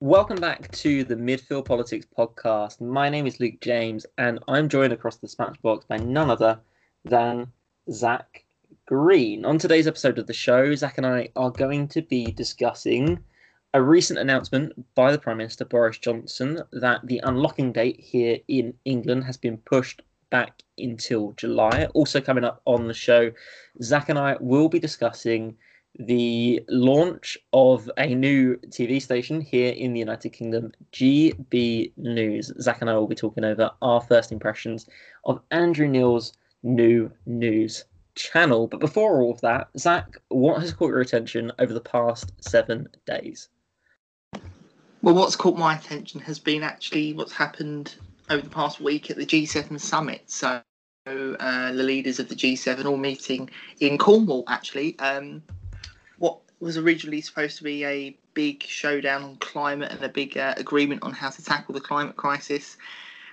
Welcome back to the Midfield Politics podcast. My name is Luke James, and I'm joined across the Smash by none other than Zach Green. On today's episode of the show, Zach and I are going to be discussing a recent announcement by the Prime Minister Boris Johnson that the unlocking date here in England has been pushed back until July. Also, coming up on the show, Zach and I will be discussing the launch of a new TV station here in the United Kingdom, GB News. Zach and I will be talking over our first impressions of Andrew Neil's new news channel. But before all of that, Zach, what has caught your attention over the past seven days? Well, what's caught my attention has been actually what's happened over the past week at the G7 summit. So, uh, the leaders of the G7 all meeting in Cornwall, actually. Um, was originally supposed to be a big showdown on climate and a big uh, agreement on how to tackle the climate crisis.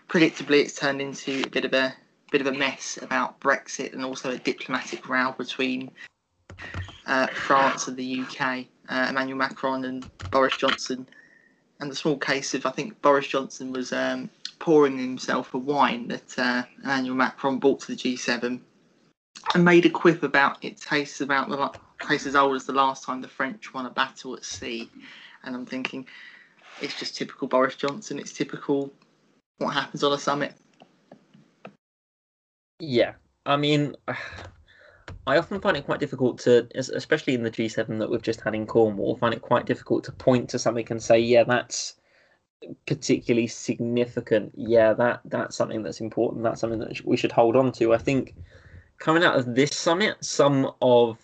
Predictably, it's turned into a bit of a bit of a mess about Brexit and also a diplomatic row between uh, France and the UK. Uh, Emmanuel Macron and Boris Johnson, and the small case of I think Boris Johnson was um, pouring himself a wine that uh, Emmanuel Macron brought to the G7 and made a quip about it tastes about the tastes as old as the last time the French won a battle at sea. And I'm thinking, it's just typical Boris Johnson. It's typical what happens on a summit. Yeah, I mean, I often find it quite difficult to, especially in the G7 that we've just had in Cornwall, find it quite difficult to point to something and say, yeah, that's particularly significant. Yeah, that that's something that's important. That's something that we should hold on to. I think coming out of this summit, some of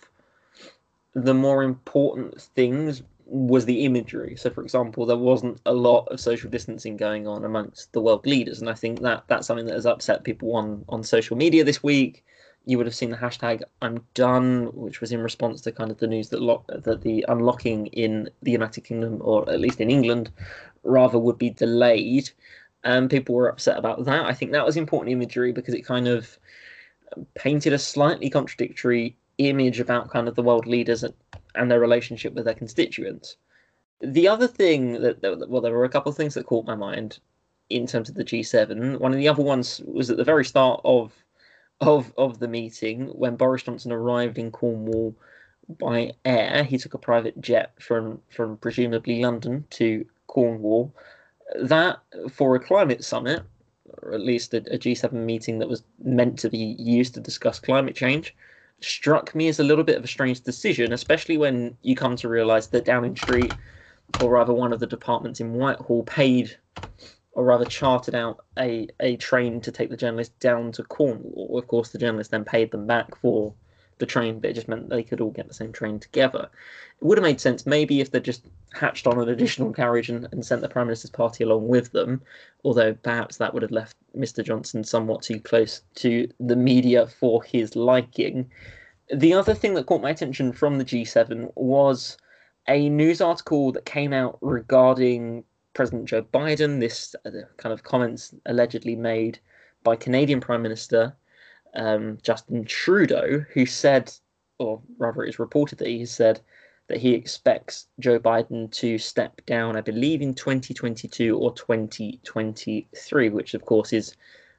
the more important things was the imagery. So, for example, there wasn't a lot of social distancing going on amongst the world leaders, and I think that that's something that has upset people on on social media this week. You would have seen the hashtag "I'm done," which was in response to kind of the news that lo- that the unlocking in the United Kingdom, or at least in England, rather would be delayed. And people were upset about that. I think that was important imagery because it kind of painted a slightly contradictory image about kind of the world leaders and and their relationship with their constituents. The other thing that, well, there were a couple of things that caught my mind in terms of the G7. One of the other ones was at the very start of of of the meeting when Boris Johnson arrived in Cornwall by air. He took a private jet from from presumably London to Cornwall. That for a climate summit, or at least a a G7 meeting that was meant to be used to discuss climate change, struck me as a little bit of a strange decision, especially when you come to realise that Downing Street, or rather one of the departments in Whitehall, paid or rather chartered out a, a train to take the journalist down to Cornwall. Of course, the journalist then paid them back for the train, but it just meant they could all get the same train together. It would have made sense maybe if they just hatched on an additional carriage and, and sent the Prime Minister's party along with them, although perhaps that would have left Mr. Johnson somewhat too close to the media for his liking. The other thing that caught my attention from the G7 was a news article that came out regarding President Joe Biden, this uh, kind of comments allegedly made by Canadian Prime Minister um, Justin Trudeau, who said, or rather, it's reported that he said that he expects Joe Biden to step down, I believe, in 2022 or 2023, which of course is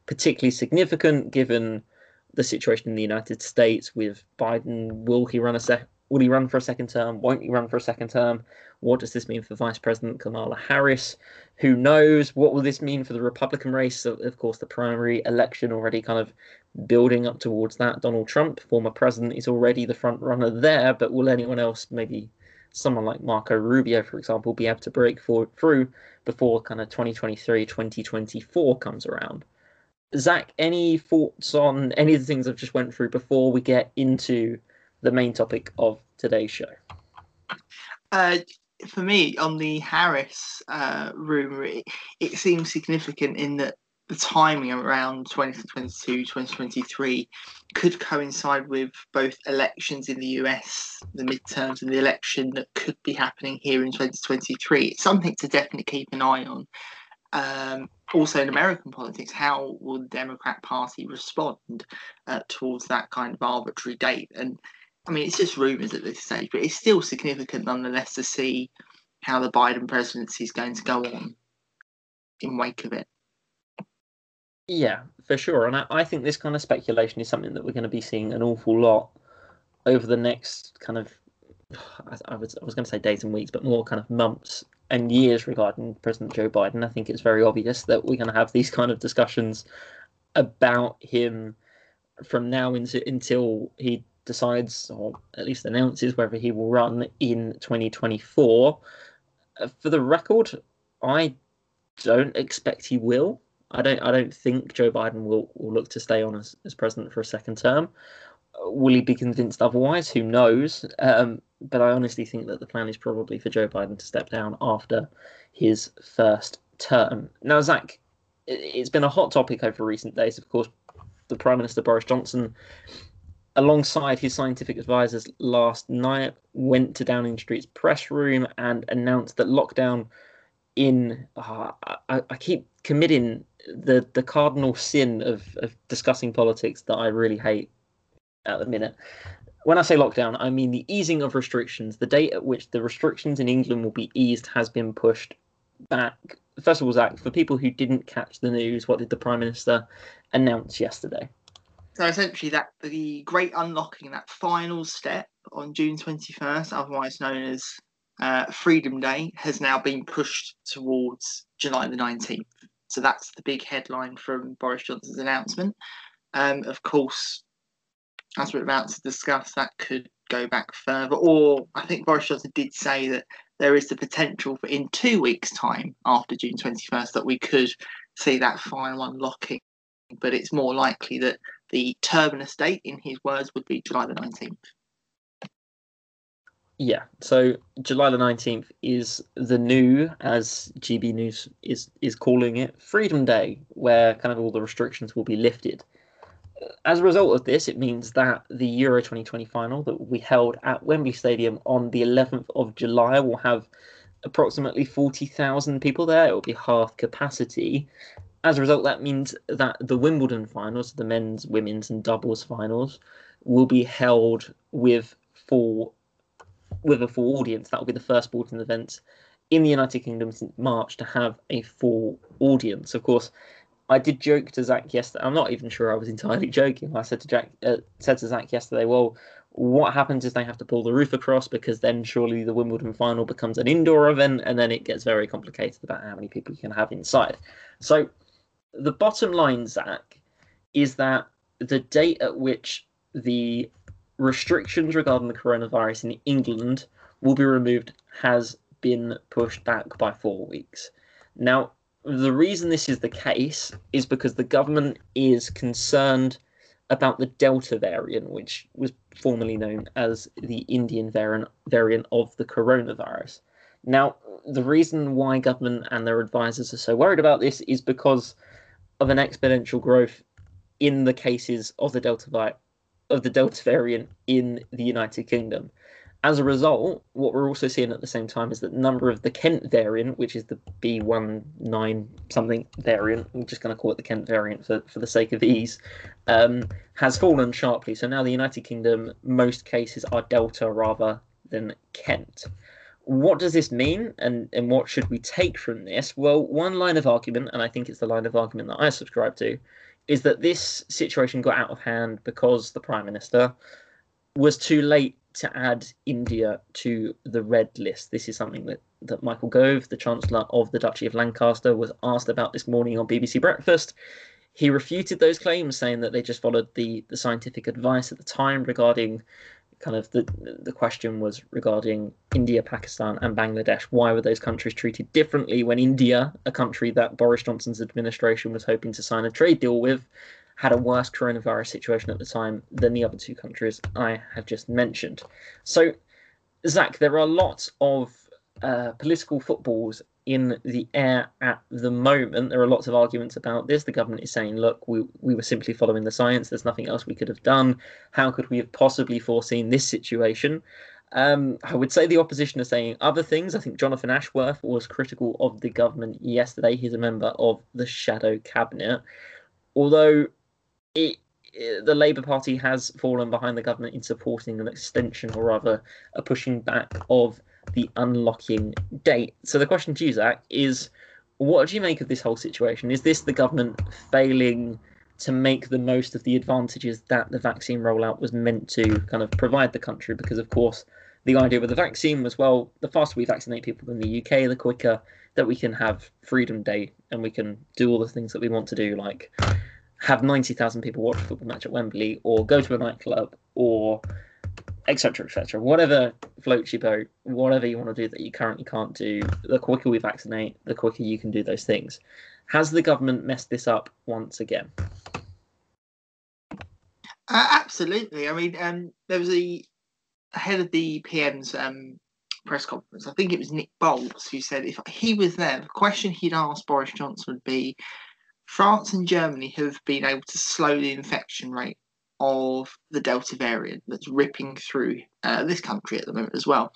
particularly significant given the situation in the United States with Biden. Will he run a sec? Will he run for a second term? Won't he run for a second term? What does this mean for Vice President Kamala Harris? Who knows? What will this mean for the Republican race? Of course, the primary election already kind of building up towards that. Donald Trump, former president, is already the front runner there, but will anyone else, maybe someone like Marco Rubio, for example, be able to break for, through before kind of 2023, 2024 comes around? Zach, any thoughts on any of the things I've just went through before we get into the main topic of today's show? Uh, for me, on the Harris uh, rumor, it, it seems significant in that the timing around 2022, 2023 could coincide with both elections in the US, the midterms, and the election that could be happening here in 2023. It's something to definitely keep an eye on. Um, also in American politics, how will the Democrat Party respond uh, towards that kind of arbitrary date? And I mean, it's just rumours at this stage, but it's still significant nonetheless to see how the Biden presidency is going to go on in wake of it. Yeah, for sure. And I, I think this kind of speculation is something that we're going to be seeing an awful lot over the next kind of, I, was, I was going to say days and weeks, but more kind of months and years regarding President Joe Biden. I think it's very obvious that we're going to have these kind of discussions about him from now into, until he decides, or at least announces, whether he will run in 2024. Uh, for the record, I don't expect he will. I don't. I don't think Joe Biden will, will look to stay on as, as president for a second term. Will he be convinced otherwise? Who knows? Um, but I honestly think that the plan is probably for Joe Biden to step down after his first term. Now, Zach, it's been a hot topic over recent days. Of course, the Prime Minister Boris Johnson, alongside his scientific advisors last night, went to Downing Street's press room and announced that lockdown in uh, I, I, keep committing the the cardinal sin of, of discussing politics that I really hate at the minute. When I say lockdown, I mean the easing of restrictions. The date at which the restrictions in England will be eased has been pushed back. First of all, Zach, for people who didn't catch the news, what did the Prime Minister announce yesterday? So essentially, that the great unlocking, that final step on June 21st, otherwise known as uh, Freedom Day, has now been pushed towards July the 19th. So that's the big headline from Boris Johnson's announcement. Um, of course, as we're about to discuss, that could go back further. Or I think Boris Johnson did say that there is the potential for in two weeks' time, after June 21st, that we could see that final unlocking. But it's more likely that the terminus date, in his words, would be July the 19th. Yeah, so July the 19th is the new, as GB News is, is calling it, Freedom Day, where kind of all the restrictions will be lifted. As a result of this, it means that the Euro 2020 final that be held at Wembley Stadium on the 11th of July will have approximately 40,000 people there. It will be half capacity. As a result, that means that the Wimbledon finals, the men's, women's, and doubles finals, will be held with full with a full audience. That will be the first sporting event in the United Kingdom since March to have a full audience. Of course, I did joke to Zach yesterday. I'm not even sure I was entirely joking. I said to Jack, uh, said to Zach yesterday, well, what happens is they have to pull the roof across because then surely the Wimbledon final becomes an indoor event and then it gets very complicated about how many people you can have inside. So the bottom line, Zach, is that the date at which the restrictions regarding the coronavirus in England will be removed has been pushed back by four weeks. Now, the reason this is the case is because the government is concerned about the Delta variant, which was formerly known as the Indian variant, variant of the coronavirus. Now, the reason why government and their advisors are so worried about this is because of an exponential growth in the cases of the Delta of the Delta variant in the United Kingdom. As a result, what we're also seeing at the same time is that the number of the Kent variant, which is the B19 something variant, I'm just going to call it the Kent variant for, for the sake of ease, um, has fallen sharply. So now the United Kingdom, most cases are Delta rather than Kent. What does this mean and, and what should we take from this? Well, one line of argument, and I think it's the line of argument that I subscribe to, is that this situation got out of hand because the prime minister was too late to add India to the red list. This is something that, that Michael Gove, the Chancellor of the Duchy of Lancaster, was asked about this morning on BBC Breakfast. He refuted those claims, saying that they just followed the, the scientific advice at the time regarding kind of the the question was regarding India, Pakistan, and Bangladesh. Why were those countries treated differently when India, a country that Boris Johnson's administration was hoping to sign a trade deal with, had a worse coronavirus situation at the time than the other two countries I have just mentioned? So, Zach, there are lots of uh, political footballs in the air at the moment. There are lots of arguments about this. The government is saying, look, we, we were simply following the science. There's nothing else we could have done. How could we have possibly foreseen this situation? Um, I would say the opposition are saying other things. I think Jonathan Ashworth was critical of the government yesterday. He's a member of the shadow cabinet. Although it, the Labour Party has fallen behind the government in supporting an extension or rather a pushing back of the unlocking date. So the question to you, Zach, is what do you make of this whole situation? Is this the government failing to make the most of the advantages that the vaccine rollout was meant to kind of provide the country? Because, of course, the idea with the vaccine was well, the faster we vaccinate people in the UK, the quicker that we can have Freedom Day and we can do all the things that we want to do, like have 90,000 people watch a football match at Wembley or go to a nightclub or etc etc whatever floats your boat whatever you want to do that you currently can't do the quicker we vaccinate the quicker you can do those things. Has the government messed this up once again? Uh, absolutely. I mean um, there was a head of the pm's um, press conference i think it was nick boles who said if he was there the question he'd ask boris johnson would be france and germany have been able to slow the infection rate of the Delta variant that's ripping through uh, this country at the moment as well.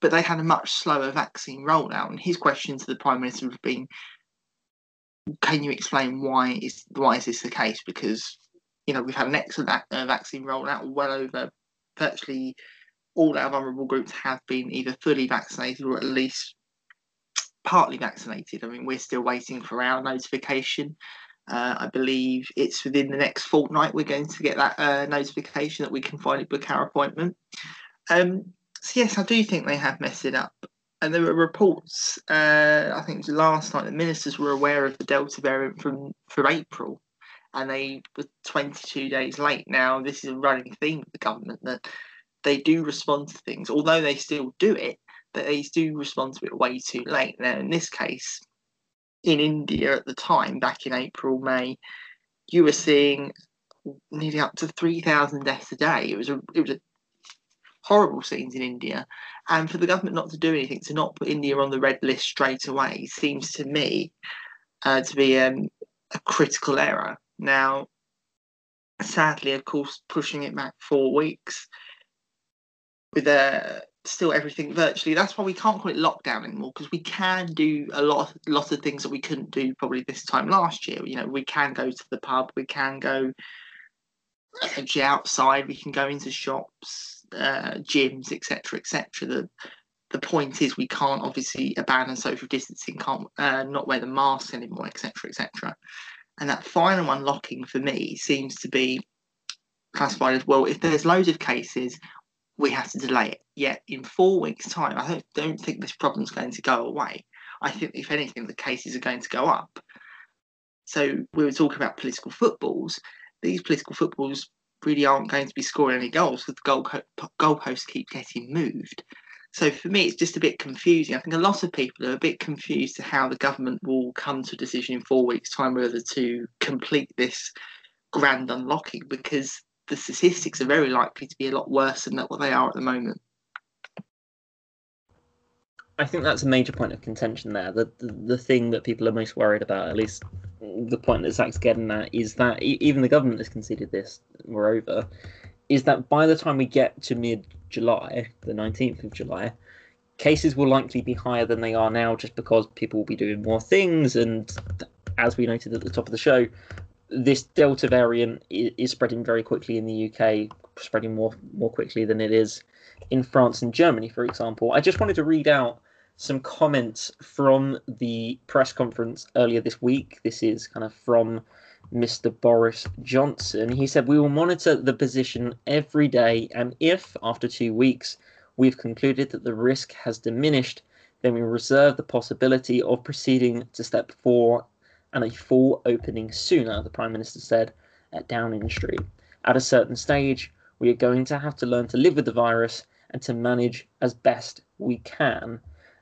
But they had a much slower vaccine rollout. And his question to the Prime Minister have been, can you explain why is why is this the case? Because you know we've had an excellent uh, vaccine rollout, well over virtually all our vulnerable groups have been either fully vaccinated or at least partly vaccinated. I mean, we're still waiting for our notification uh, I believe it's within the next fortnight we're going to get that uh, notification that we can finally book our appointment. Um, so yes, I do think they have messed it up. And there were reports, uh, I think last night, the ministers were aware of the Delta variant from, from April and they were 22 days late. Now, this is a running theme of the government that they do respond to things, although they still do it, but they do respond to it way too late. Now, in this case, in India at the time, back in April, May, you were seeing nearly up to three thousand deaths a day. It was a it was a horrible scenes in India, and for the government not to do anything, to not put India on the red list straight away, seems to me uh, to be um, a critical error. Now, sadly, of course, pushing it back four weeks with a still everything virtually. That's why we can't call it lockdown anymore because we can do a lot, lot of things that we couldn't do probably this time last year. You know, we can go to the pub, we can go actually outside, we can go into shops, uh, gyms, etc., etc. The the point is we can't obviously abandon social distancing, can't uh, not wear the mask anymore, etc., etc. And that final unlocking for me seems to be classified as well. If there's loads of cases, we have to delay it. Yet in four weeks' time, I don't, don't think this problem's going to go away. I think, if anything, the cases are going to go up. So we were talking about political footballs. These political footballs really aren't going to be scoring any goals because the goal goalposts keep getting moved. So for me, it's just a bit confusing. I think a lot of people are a bit confused to how the government will come to a decision in four weeks' time whether to complete this grand unlocking because the statistics are very likely to be a lot worse than what they are at the moment. I think that's a major point of contention there. The, the, the thing that people are most worried about, at least the point that Zach's getting at, is that even the government has conceded this. Moreover, is that by the time we get to mid July, the nineteenth of July, cases will likely be higher than they are now, just because people will be doing more things, and as we noted at the top of the show, this Delta variant is spreading very quickly in the UK, spreading more more quickly than it is in France and Germany, for example. I just wanted to read out some comments from the press conference earlier this week. This is kind of from Mr. Boris Johnson. He said, We will monitor the position every day, and if after two weeks we've concluded that the risk has diminished, then we reserve the possibility of proceeding to step four and a full opening sooner, the Prime Minister said at Downing Street. At a certain stage, we are going to have to learn to live with the virus and to manage as best we can.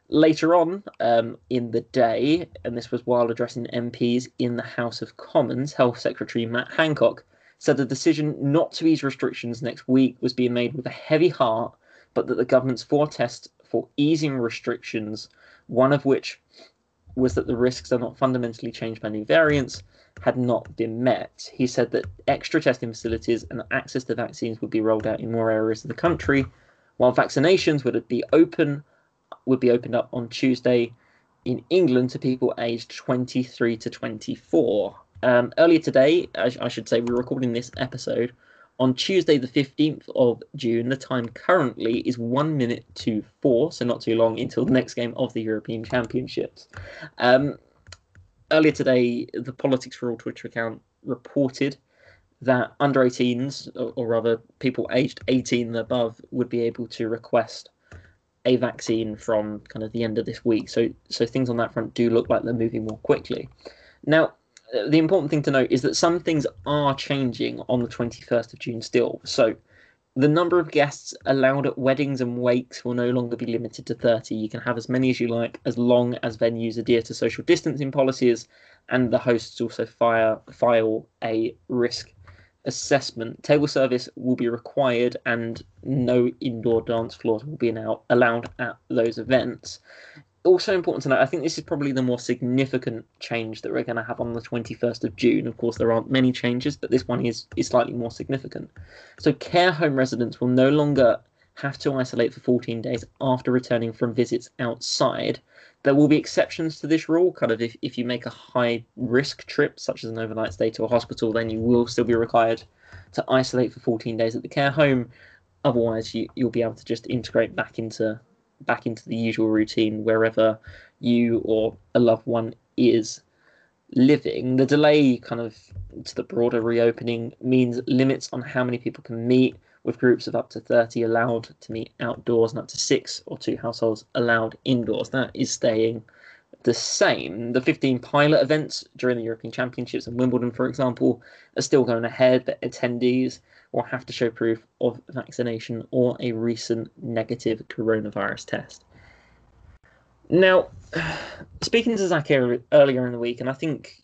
Later on um, in the day, and this was while addressing MPs in the House of Commons, Health Secretary Matt Hancock said the decision not to ease restrictions next week was being made with a heavy heart, but that the government's tests for easing restrictions, one of which was that the risks are not fundamentally changed by new variants had not been met. He said that extra testing facilities and access to vaccines would be rolled out in more areas of the country, while vaccinations would be open would be opened up on Tuesday in England to people aged 23 to 24. Um, earlier today, I, I should say, we're recording this episode on Tuesday, the 15th of June. The time currently is one minute to four, so not too long until the next game of the European Championships. Um, earlier today, the Politics for All Twitter account reported that under 18s, or, or rather people aged 18 and above, would be able to request a vaccine from kind of the end of this week. So, so things on that front do look like they're moving more quickly. Now, the important thing to note is that some things are changing on the 21st of June still. So the number of guests allowed at weddings and wakes will no longer be limited to 30. You can have as many as you like, as long as venues adhere to social distancing policies and the hosts also fire, file a risk assessment. Table service will be required and no indoor dance floors will be now allowed at those events also important to note, I think this is probably the more significant change that we're going to have on the 21st of June. Of course, there aren't many changes, but this one is, is slightly more significant. So, care home residents will no longer have to isolate for 14 days after returning from visits outside. There will be exceptions to this rule. Kind of if, if you make a high risk trip, such as an overnight stay to a hospital, then you will still be required to isolate for 14 days at the care home. Otherwise, you, you'll be able to just integrate back into back into the usual routine wherever you or a loved one is living. The delay, kind of, to the broader reopening means limits on how many people can meet, with groups of up to 30 allowed to meet outdoors and up to six or two households allowed indoors. That is staying the same. The 15 pilot events during the European Championships and Wimbledon, for example, are still going ahead, but attendees or have to show proof of vaccination or a recent negative coronavirus test. Now, speaking to Zach earlier in the week, and I think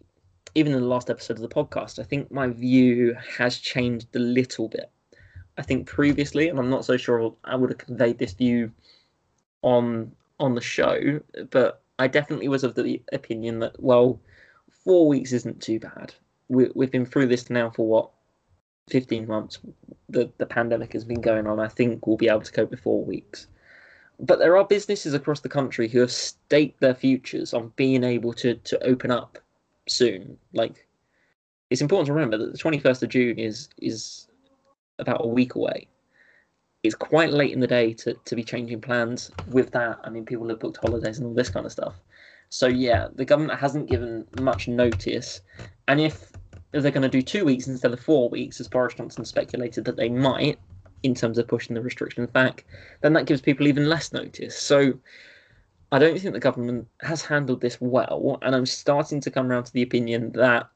even in the last episode of the podcast, I think my view has changed a little bit. I think previously, and I'm not so sure I would have conveyed this view on on the show, but I definitely was of the opinion that well, four weeks isn't too bad. We, we've been through this now for what 15 months the, the pandemic has been going on, I think we'll be able to cope with four weeks. But there are businesses across the country who have staked their futures on being able to, to open up soon. Like, it's important to remember that the 21st of June is is about a week away. It's quite late in the day to, to be changing plans with that. I mean, people have booked holidays and all this kind of stuff. So, yeah, the government hasn't given much notice. And if if they're going to do two weeks instead of four weeks, as Boris Johnson speculated that they might, in terms of pushing the restrictions back, then that gives people even less notice. So I don't think the government has handled this well, and I'm starting to come around to the opinion that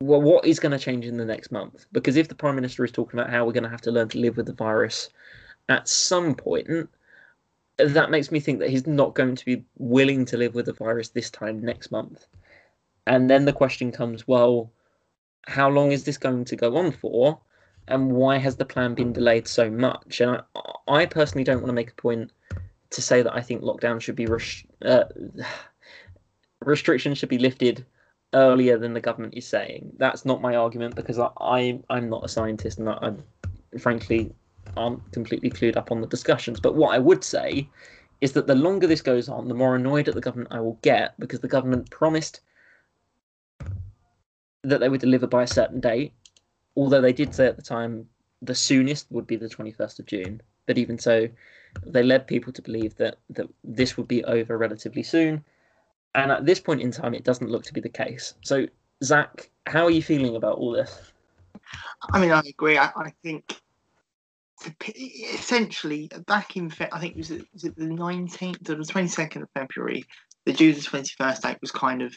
well, what is going to change in the next month? Because if the prime minister is talking about how we're going to have to learn to live with the virus at some point, that makes me think that he's not going to be willing to live with the virus this time next month. And then the question comes, well, how long is this going to go on for? And why has the plan been delayed so much? And I, I personally don't want to make a point to say that I think lockdown should be res- uh, restrictions should be lifted earlier than the government is saying. That's not my argument because I, I I'm not a scientist and I, I frankly aren't completely clued up on the discussions. But what I would say is that the longer this goes on, the more annoyed at the government I will get because the government promised that they would deliver by a certain date. Although they did say at the time the soonest would be the 21st of June. But even so, they led people to believe that, that this would be over relatively soon. And at this point in time, it doesn't look to be the case. So, Zach, how are you feeling about all this? I mean, I agree. I, I think essentially back in, I think it was, was it the 19th or the 22nd of February, the the 21st date was kind of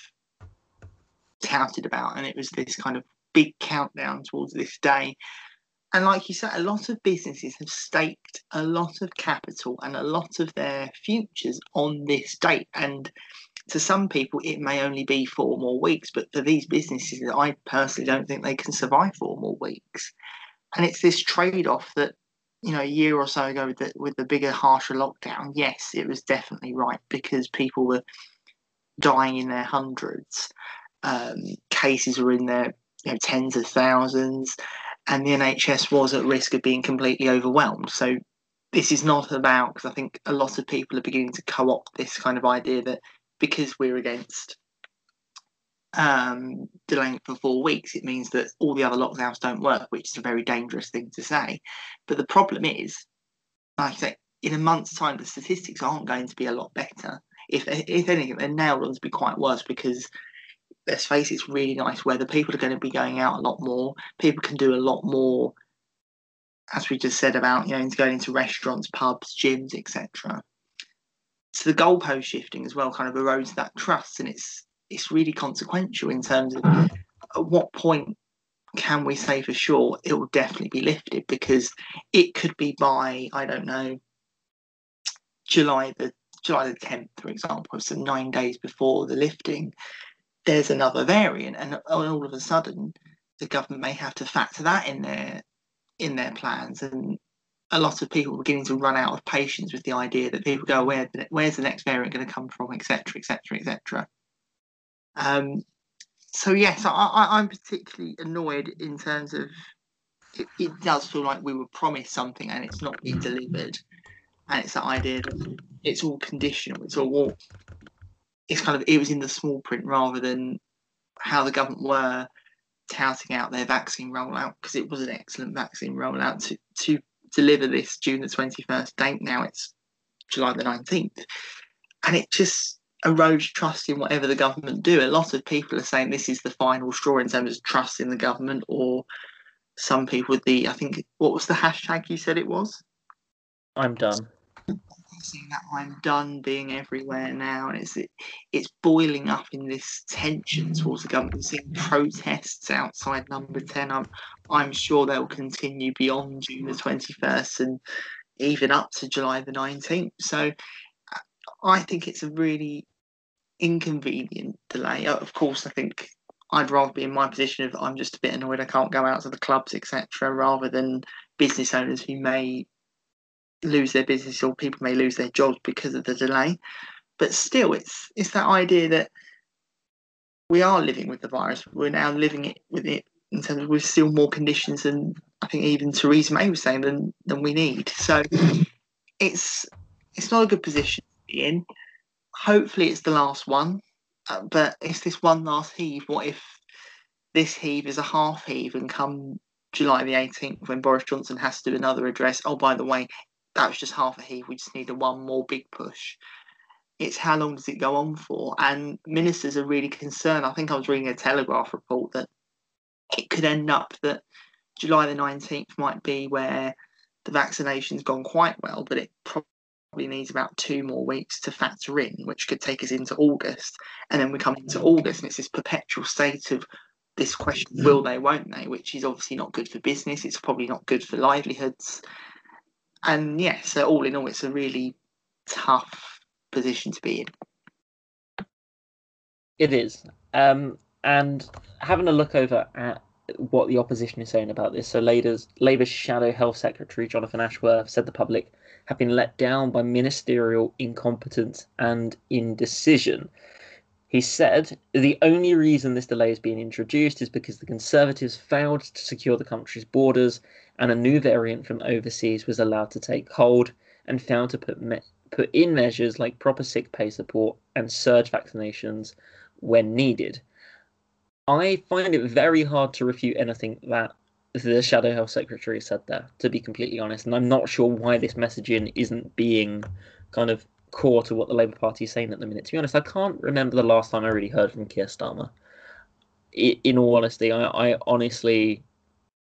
touted about, and it was this kind of big countdown towards this day. And like you said, a lot of businesses have staked a lot of capital and a lot of their futures on this date. And to some people, it may only be four more weeks, but for these businesses, I personally don't think they can survive four more weeks. And it's this trade off that, you know, a year or so ago with the, with the bigger, harsher lockdown, yes, it was definitely right because people were dying in their hundreds um, cases were in there, you know, tens of thousands, and the NHS was at risk of being completely overwhelmed. So this is not about because I think a lot of people are beginning to co-opt this kind of idea that because we're against um, delaying it for four weeks, it means that all the other lockdowns don't work, which is a very dangerous thing to say. But the problem is, like I say, in a month's time, the statistics aren't going to be a lot better. If if anything, they're now going to be quite worse because let's face it, it's really nice weather. People are going to be going out a lot more. People can do a lot more, as we just said about you know going into restaurants, pubs, gyms, etc. So the goalpost shifting as well kind of erodes that trust, and it's it's really consequential in terms of at what point can we say for sure it will definitely be lifted because it could be by I don't know July the July the 10th, for example, so nine days before the lifting, there's another variant, and all of a sudden, the government may have to factor that in their in their plans, and a lot of people are beginning to run out of patience with the idea that people go, where where's the next variant going to come from, etc., etc., etc. So yes, I, am particularly annoyed in terms of it, it, does feel like we were promised something and it's not being delivered, and it's that idea that it's all conditional, it's all it's kind of it was in the small print rather than how the government were touting out their vaccine rollout because it was an excellent vaccine rollout to to deliver this June the 21st date. Now it's July the 19th, and it just erodes trust in whatever the government do. A lot of people are saying this is the final straw in terms of trust in the government, or some people with the I think what was the hashtag you said it was? I'm done seeing that I'm done being everywhere now, and it's it's boiling up in this tension towards the government. Seeing protests outside Number Ten, I'm I'm sure they'll continue beyond June the twenty first and even up to July the nineteenth. So uh, I think it's a really inconvenient delay. Uh, of course, I think I'd rather be in my position of I'm just a bit annoyed I can't go out to the clubs, etc., rather than business owners who may lose their business or people may lose their jobs because of the delay. But still, it's it's that idea that we are living with the virus. We're now living it with it in terms of we're still more conditions than I think even Theresa May was saying than than we need. So it's it's not a good position to be in. Hopefully, it's the last one. Uh, but it's this one last heave. What if this heave is a half heave and come July the 18th when Boris Johnson has to do another address? Oh, by the way, that was just half a heave. We just needed one more big push. It's how long does it go on for? And ministers are really concerned. I think I was reading a Telegraph report that it could end up that July the 19th might be where the vaccination's gone quite well, but it probably needs about two more weeks to factor in, which could take us into August. And then we come into August and it's this perpetual state of this question will they, won't they, which is obviously not good for business. It's probably not good for livelihoods and yeah, so all in all, it's a really tough position to be in. It is. Um, and having a look over at what the opposition is saying about this. So Labour's, Labour's Shadow Health Secretary Jonathan Ashworth said the public have been let down by ministerial incompetence and indecision. He said the only reason this delay is being introduced is because the Conservatives failed to secure the country's borders and a new variant from overseas was allowed to take hold and failed to put me- put in measures like proper sick pay support and surge vaccinations when needed. I find it very hard to refute anything that the Shadow Health Secretary said there, to be completely honest, and I'm not sure why this messaging isn't being kind of core to what the Labour Party is saying at the minute. To be honest, I can't remember the last time I really heard from Keir Starmer. In all honesty, I, I honestly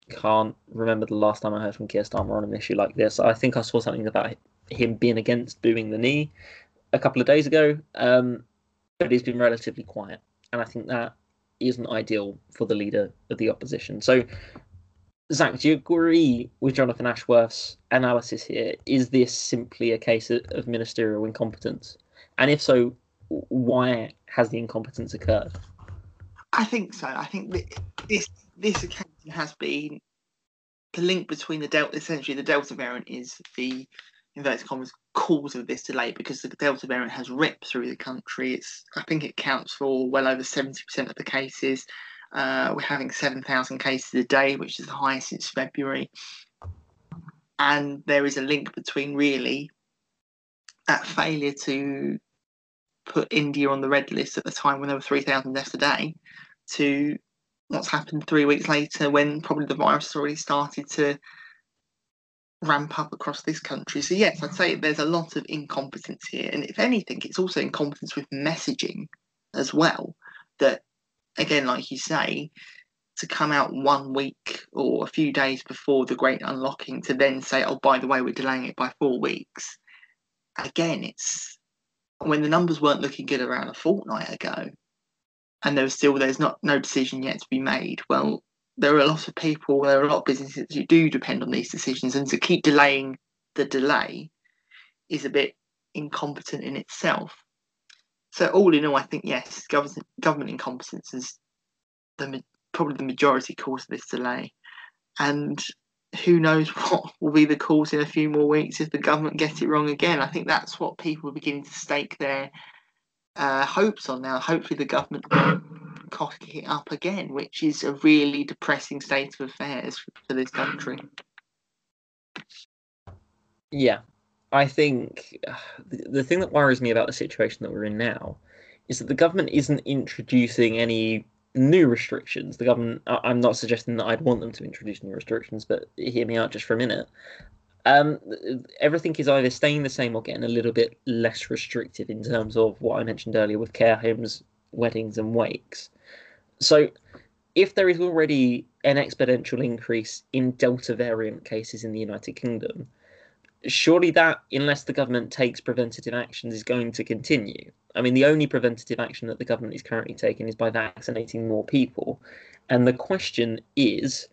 can't remember the last time I heard from Keir Starmer on an issue like this. I think I saw something about him being against booing the knee a couple of days ago, um, but he's been relatively quiet, and I think that isn't ideal for the leader of the opposition. So, Zach, do you agree with Jonathan Ashworth's analysis here? Is this simply a case of ministerial incompetence? And if so, why has the incompetence occurred? I think so. I think this this occasion has been the link between the delta. Essentially, the delta variant is the inverted commas cause of this delay because the delta variant has ripped through the country. It's I think it counts for well over seventy percent of the cases. Uh, we're having seven thousand cases a day, which is the highest since February. And there is a link between really that failure to put India on the red list at the time when there were 3,000 deaths a day to what's happened three weeks later when probably the virus already started to ramp up across this country. So, yes, I'd say there's a lot of incompetence here. And if anything, it's also incompetence with messaging as well. That, again, like you say, to come out one week or a few days before the great unlocking to then say, oh, by the way, we're delaying it by four weeks. Again, it's when the numbers weren't looking good around a fortnight ago and there was still there's not no decision yet to be made. Well, there are a lot of people, there are a lot of businesses who do depend on these decisions, and to keep delaying the delay is a bit incompetent in itself. So all in all, I think yes, government government incompetence is the probably the majority cause of this delay, and who knows what will be the cause in a few more weeks if the government gets it wrong again. I think that's what people are beginning to stake their uh, hopes on now. Hopefully, the government cock it up again, which is a really depressing state of affairs for this country. Yeah, I think the, thing that worries me about the situation that we're in now is that the government isn't introducing any new restrictions. The government, I'm not suggesting that I'd want them to introduce new restrictions, but hear me out just for a minute. Um, everything is either staying the same or getting a little bit less restrictive in terms of what I mentioned earlier with care homes, weddings, and wakes. So, if there is already an exponential increase in Delta variant cases in the United Kingdom, surely that, unless the government takes preventative actions, is going to continue. I mean, the only preventative action that the government is currently taking is by vaccinating more people. And the question is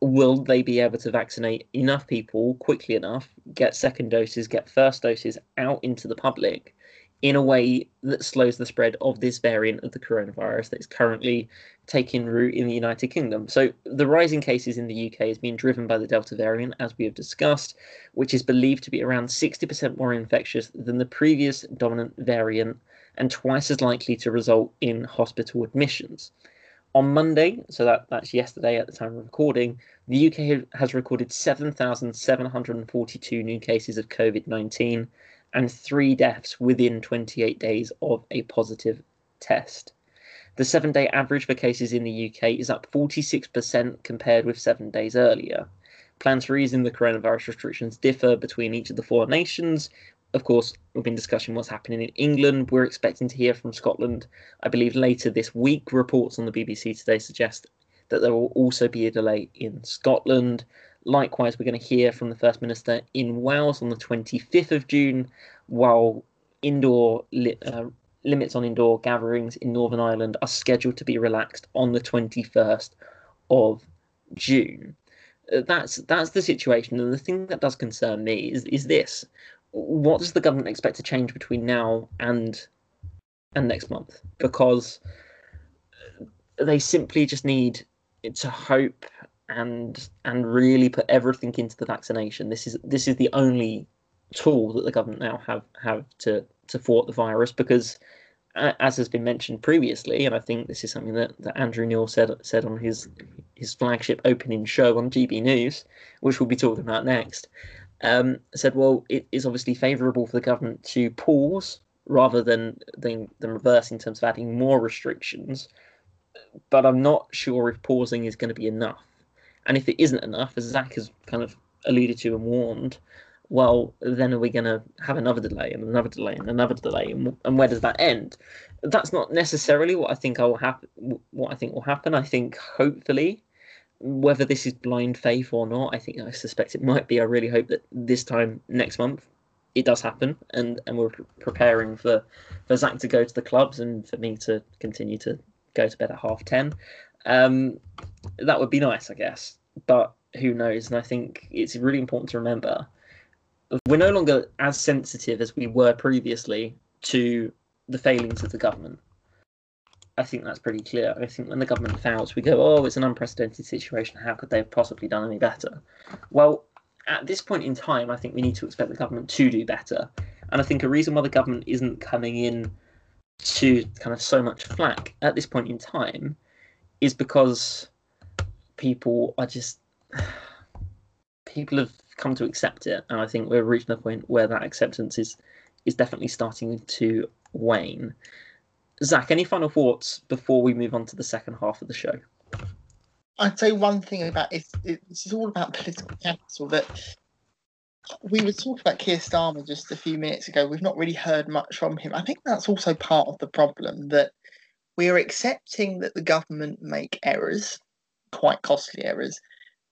will they be able to vaccinate enough people quickly enough, get second doses, get first doses out into the public in a way that slows the spread of this variant of the coronavirus that is currently taking root in the United Kingdom. So the rising cases in the UK is being driven by the Delta variant, as we have discussed, which is believed to be around 60% more infectious than the previous dominant variant and twice as likely to result in hospital admissions. On Monday, so that, that's yesterday at the time of recording, the UK has recorded 7,742 new cases of COVID 19 and three deaths within 28 days of a positive test. The seven day average for cases in the UK is up 46% compared with seven days earlier. Plans for easing the coronavirus restrictions differ between each of the four nations. Of course, we've been discussing what's happening in England. We're expecting to hear from Scotland, I believe, later this week. Reports on the BBC today suggest that there will also be a delay in Scotland. Likewise, we're going to hear from the First Minister in Wales on the 25th of June, while indoor uh, limits on indoor gatherings in Northern Ireland are scheduled to be relaxed on the 21st of June. Uh, that's that's the situation, and the thing that does concern me is is this: what does the government expect to change between now and and next month? Because they simply just need to hope and and really put everything into the vaccination. This is this is the only tool that the government now have have to to thwart the virus because as has been mentioned previously, and I think this is something that, that Andrew Neil said said on his his flagship opening show on GB News, which we'll be talking about next, um, said, well, it is obviously favourable for the government to pause rather than, than than reverse in terms of adding more restrictions, but I'm not sure if pausing is going to be enough. And if it isn't enough, as Zach has kind of alluded to and warned, well, then are we going to have another delay and another delay and another delay, and, and where does that end? That's not necessarily what I think will happen. What I think will happen. I think hopefully, whether this is blind faith or not, I think I suspect it might be. I really hope that this time next month it does happen, and and we're preparing for for Zach to go to the clubs and for me to continue to go to bed at half ten. Um, that would be nice, I guess, but who knows? And I think it's really important to remember we're no longer as sensitive as we were previously to the failings of the government. I think that's pretty clear. I think when the government fails, we go, oh, it's an unprecedented situation. How could they have possibly done any better? Well, at this point in time, I think we need to expect the government to do better. And I think a reason why the government isn't coming in to kind of so much flack at this point in time is because people are just people have come to accept it, and I think we're reaching a point where that acceptance is is definitely starting to wane. Zach, any final thoughts before we move on to the second half of the show? I'd say one thing about it, it this is all about political capital that we were talking about Keir Starmer just a few minutes ago. We've not really heard much from him. I think that's also part of the problem that we are accepting that the government make errors, quite costly errors,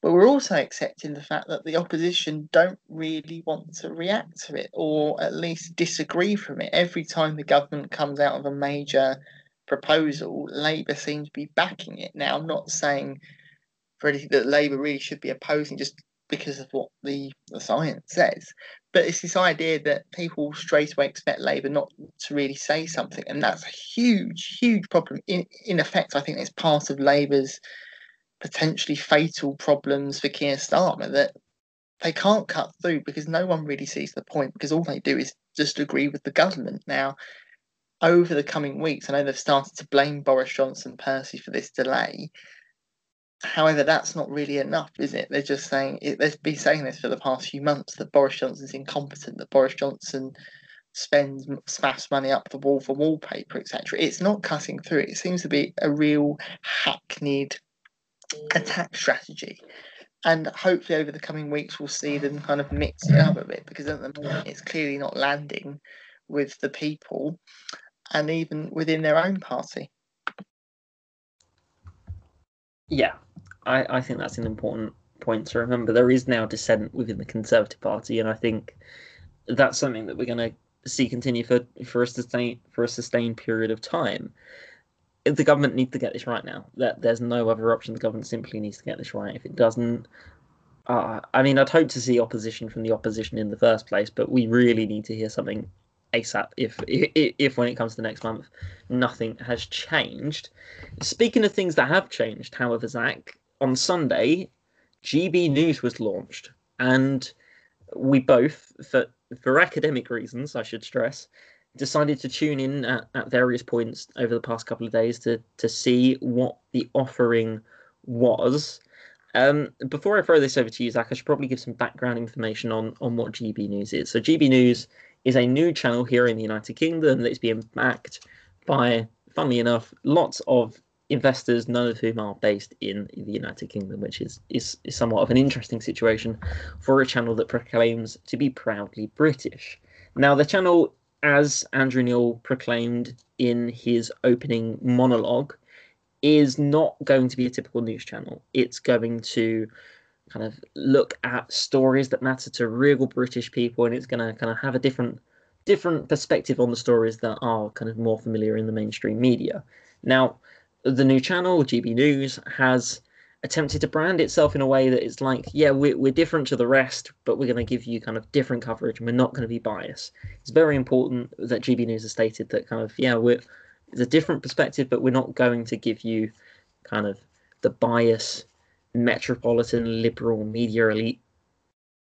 but we're also accepting the fact that the opposition don't really want to react to it or at least disagree from it. Every time the government comes out of a major proposal, Labour seems to be backing it. Now, I'm not saying for anything that Labour really should be opposing just because of what the, the science says, but it's this idea that people straight away expect Labour not to really say something, and that's a huge, huge problem. In in effect, I think it's part of Labour's potentially fatal problems for Keir Starmer that they can't cut through because no one really sees the point because all they do is just agree with the government. Now, over the coming weeks, I know they've started to blame Boris Johnson Percy for this delay. However, that's not really enough, is it? They're just saying they've been saying this for the past few months that Boris Johnson's incompetent, that Boris Johnson spends smash money up the wall for wallpaper, etc. It's not cutting through. It seems to be a real hackneyed attack strategy. And hopefully, over the coming weeks, we'll see them kind of mix it up a bit because at the moment it's clearly not landing with the people and even within their own party. Yeah, I, I think that's an important point to remember. There is now dissent within the Conservative Party, and I think that's something that we're going to see continue for for a sustained for a sustained period of time the government needs to get this right now. That there's no other option. The government simply needs to get this right. If it doesn't, uh, I mean, I'd hope to see opposition from the opposition in the first place, but we really need to hear something ASAP. If if, if when it comes to the next month, nothing has changed. Speaking of things that have changed, however, Zach, on Sunday, GB News was launched, and we both, for for academic reasons, I should stress, decided to tune in at, at various points over the past couple of days to to see what the offering was. Um, before I throw this over to you, Zach, I should probably give some background information on on what GB News is. So GB News is a new channel here in the United Kingdom that's being backed by, funnily enough, lots of investors, none of whom are based in the United Kingdom, which is, is, is somewhat of an interesting situation for a channel that proclaims to be proudly British. Now, the channel as Andrew Neil proclaimed in his opening monologue, is not going to be a typical news channel. It's going to kind of look at stories that matter to real British people, and it's going to kind of have a different different perspective on the stories that are kind of more familiar in the mainstream media. Now, the new channel, GB News, has attempted to brand itself in a way that it's like, yeah, we're, we're different to the rest, but we're going to give you kind of different coverage and we're not going to be biased. It's very important that GB News has stated that kind of, yeah, we're, it's a different perspective, but we're not going to give you kind of the bias, metropolitan, liberal, media elite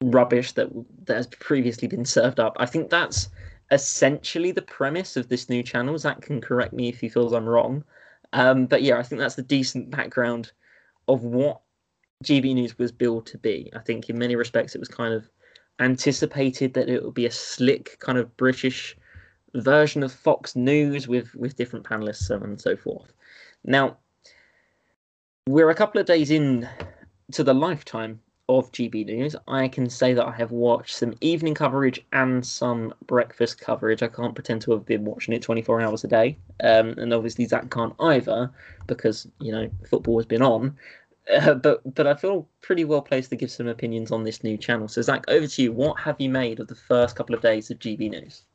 rubbish that, that has previously been served up. I think that's essentially the premise of this new channel. Zach can correct me if he feels I'm wrong. Um, but yeah, I think that's the decent background of what GB News was billed to be. I think in many respects it was kind of anticipated that it would be a slick kind of British version of Fox News with with different panelists and so forth. Now we're a couple of days in to the lifetime of GB News. I can say that I have watched some evening coverage and some breakfast coverage. I can't pretend to have been watching it 24 hours a day, um, and obviously Zach can't either because you know football has been on. Uh, but but I feel pretty well placed to give some opinions on this new channel. So Zach, over to you. What have you made of the first couple of days of GB News?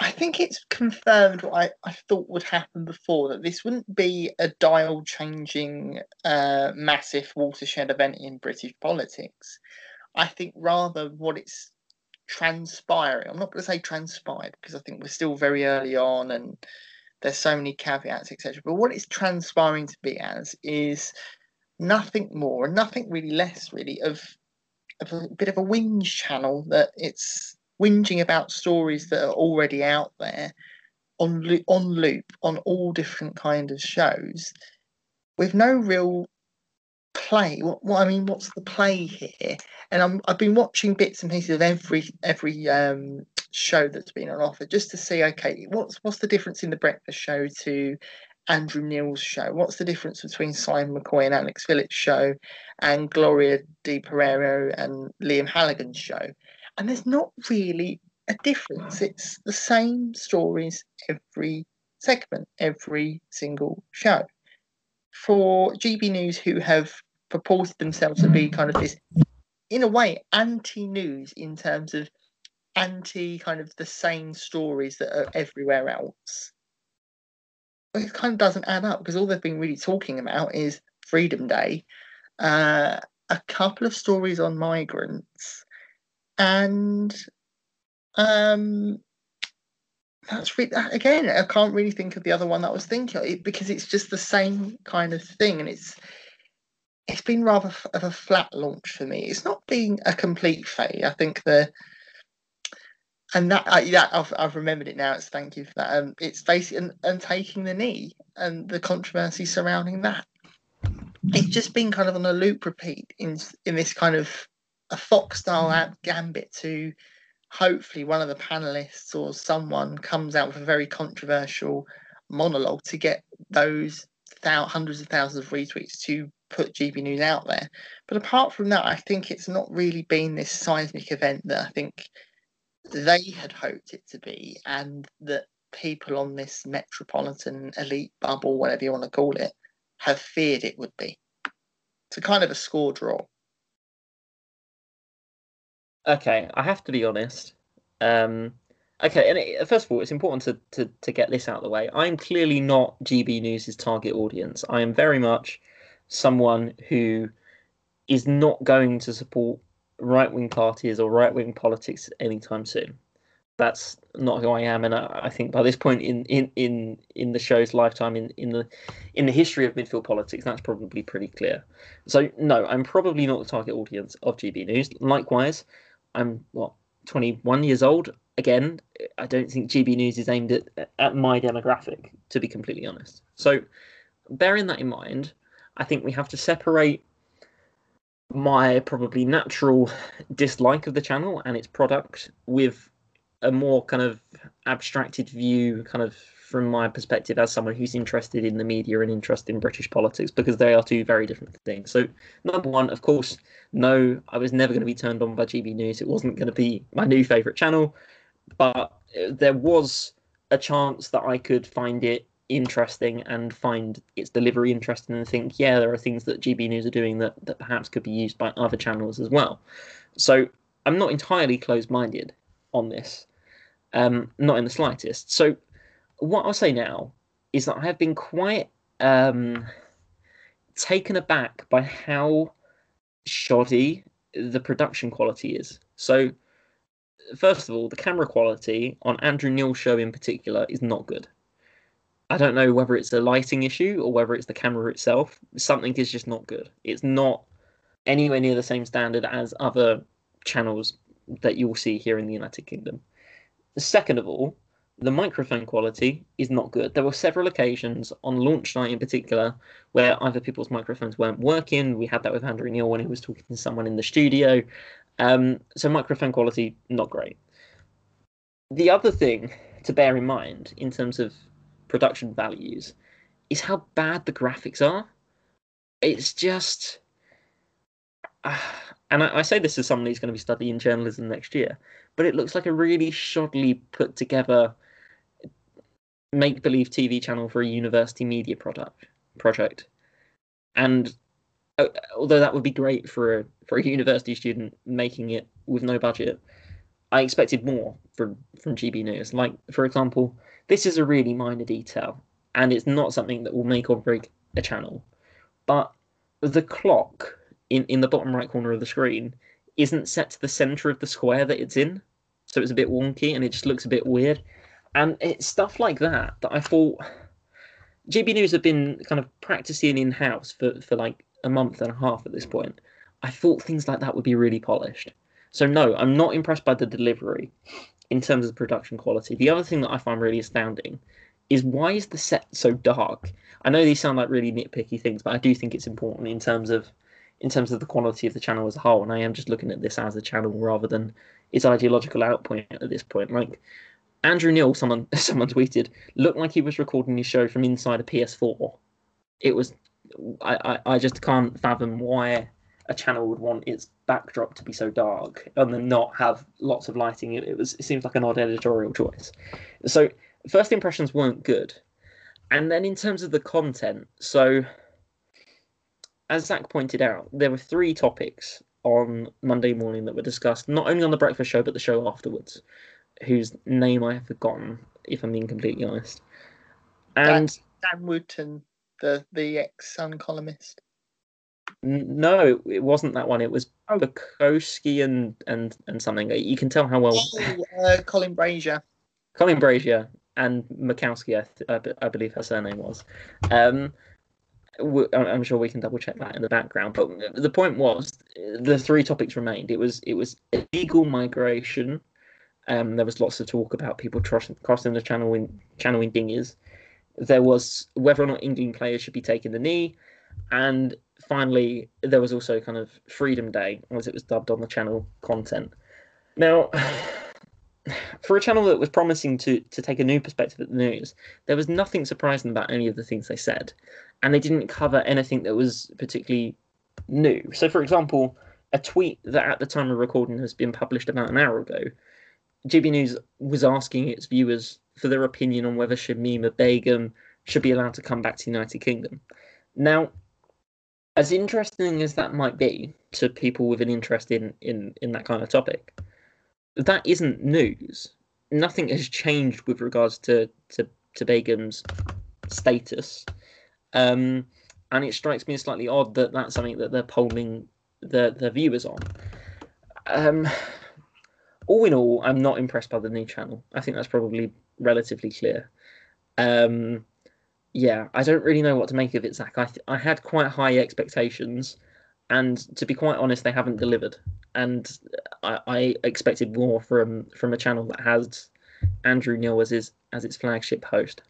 I think it's confirmed what I, I thought would happen before that this wouldn't be a dial changing, uh, massive watershed event in British politics. I think rather what it's transpiring, I'm not going to say transpired because I think we're still very early on and there's so many caveats, etc. But what it's transpiring to be as is nothing more and nothing really less, really, of, of a bit of a whinge channel that it's whinging about stories that are already out there on on loop on all different kind of shows with no real play what, what i mean what's the play here and i'm i've been watching bits and pieces of every every um show that's been on offer just to see okay what's what's the difference in the breakfast show to Andrew Neil's show? What's the difference between Simon McCoy and Alex Phillips' show and Gloria De Piero and Liam Halligan's show? And there's not really a difference. It's the same stories every segment, every single show. For GB News, who have purported themselves to be kind of this, in a way, anti news in terms of anti kind of the same stories that are everywhere else. It kind of doesn't add up because all they've been really talking about is Freedom Day, uh, a couple of stories on migrants, and um, that's re- again. I can't really think of the other one that I was thinking because it's just the same kind of thing, and it's it's been rather of a flat launch for me. It's not been a complete failure. I think the and that uh, yeah, I've, I've remembered it now. It's thank you for that. Um, it's basically and, and taking the knee and the controversy surrounding that. It's just been kind of on a loop repeat in in this kind of a Fox style gambit to hopefully one of the panelists or someone comes out with a very controversial monologue to get those thou- hundreds of thousands of retweets to put GB News out there. But apart from that, I think it's not really been this seismic event that I think they had hoped it to be, and that people on this metropolitan elite bubble, whatever you want to call it, have feared it would be. It's a kind of a score draw. Okay, I have to be honest. Um, okay, and it, first of all, it's important to, to, to get this out of the way. I'm clearly not GB News' target audience. I am very much someone who is not going to support right wing parties or right wing politics anytime soon. That's not who I am, and I, I, think by this point in, in, in, in the show's lifetime, in, in the in the history of midfield politics, that's probably pretty clear. So no, I'm probably not the target audience of GB News. Likewise, I'm what 21 years old. Again, I don't think GB News is aimed at at my demographic, to be completely honest. So, bearing that in mind, I think we have to separate my probably natural dislike of the channel and its product with a more kind of abstracted view, kind of from my perspective as someone who's interested in the media and interested in British politics, because they are two very different things. So, number one, of course, no, I was never going to be turned on by GB News. It wasn't going to be my new favourite channel, but there was a chance that I could find it interesting and find its delivery interesting and think, yeah, there are things that GB News are doing that, that perhaps could be used by other channels as well. So I'm not entirely closed minded on this, um, not in the slightest. So what I'll say now is that I have been quite um, taken aback by how shoddy the production quality is. So, first of all, the camera quality on Andrew Neil's show in particular is not good. I don't know whether it's a lighting issue or whether it's the camera itself. Something is just not good. It's not anywhere near the same standard as other channels that you will see here in the United Kingdom. Second of all, the microphone quality is not good. There were several occasions on launch night in particular where either people's microphones weren't working. We had that with Andrew Neil when he was talking to someone in the studio. Um, so microphone quality not great. The other thing to bear in mind in terms of production values is how bad the graphics are. It's just, uh, and I, I, say this as someone who's going to be studying journalism next year, but it looks like a really shoddily put together make believe TV channel for a university media product project. And uh, although that would be great for a for a university student making it with no budget, I expected more from from GB News. Like for example, this is a really minor detail, and it's not something that will make or break a channel. But the clock in, in the bottom right corner of the screen isn't set to the center of the square that it's in. So it's a bit wonky and it just looks a bit weird. And it's stuff like that that I thought GB News have been kind of practicing in house for, for like a month and a half at this point. I thought things like that would be really polished. So no, I'm not impressed by the delivery in terms of production quality. The other thing that I find really astounding is why is the set so dark? I know these sound like really nitpicky things, but I do think it's important in terms of in terms of the quality of the channel as a whole. And I am just looking at this as a channel rather than its ideological outpoint at this point. Like Andrew Neil, someone someone tweeted, looked like he was recording his show from inside a PS4. It was, I, I, I just can't fathom why a channel would want its backdrop to be so dark and then not have lots of lighting. It, it was, it seems like an odd editorial choice. So first impressions weren't good, and then in terms of the content, so as Zach pointed out, there were three topics on Monday morning that were discussed, not only on the breakfast show, but the show afterwards, whose name I have forgotten, if I'm being completely honest. And Dan, Dan Wootton, the the ex Sun columnist. no, it wasn't that one. It was oh. Bukowski and and and something. You can tell how well. Oh, uh, Colin Brazier. Colin Brazier and Makowski, I, th- I, believe her surname was. Um, I'm sure we can double check that in the background. But the point was, the three topics remained. It was it was illegal migration. Um, there was lots of talk about people crossing, crossing the channel in dinghies. There was whether or not England players should be taking the knee, and finally there was also kind of Freedom Day, as it was dubbed on the channel content. Now. for a channel that was promising to to take a new perspective at the news, there was nothing surprising about any of the things they said, and they didn't cover anything that was particularly new. So, for example, a tweet that at the time of recording has been published about an hour ago, GB News was asking its viewers for their opinion on whether Shamima Begum should be allowed to come back to the United Kingdom. Now, as interesting as that might be to people with an interest in in in that kind of topic that isn't news. Nothing has changed with regards to to, to Begum's status, um, and it strikes me as slightly odd that that's something that they're polling their their viewers on. Um, all in all, I'm not impressed by the new channel. I think that's probably relatively clear. Um, yeah, I don't really know what to make of it, Zach. I th- I had quite high expectations, and to be quite honest, they haven't delivered and I, I, expected more from from a channel that has Andrew Neil as his as its flagship host.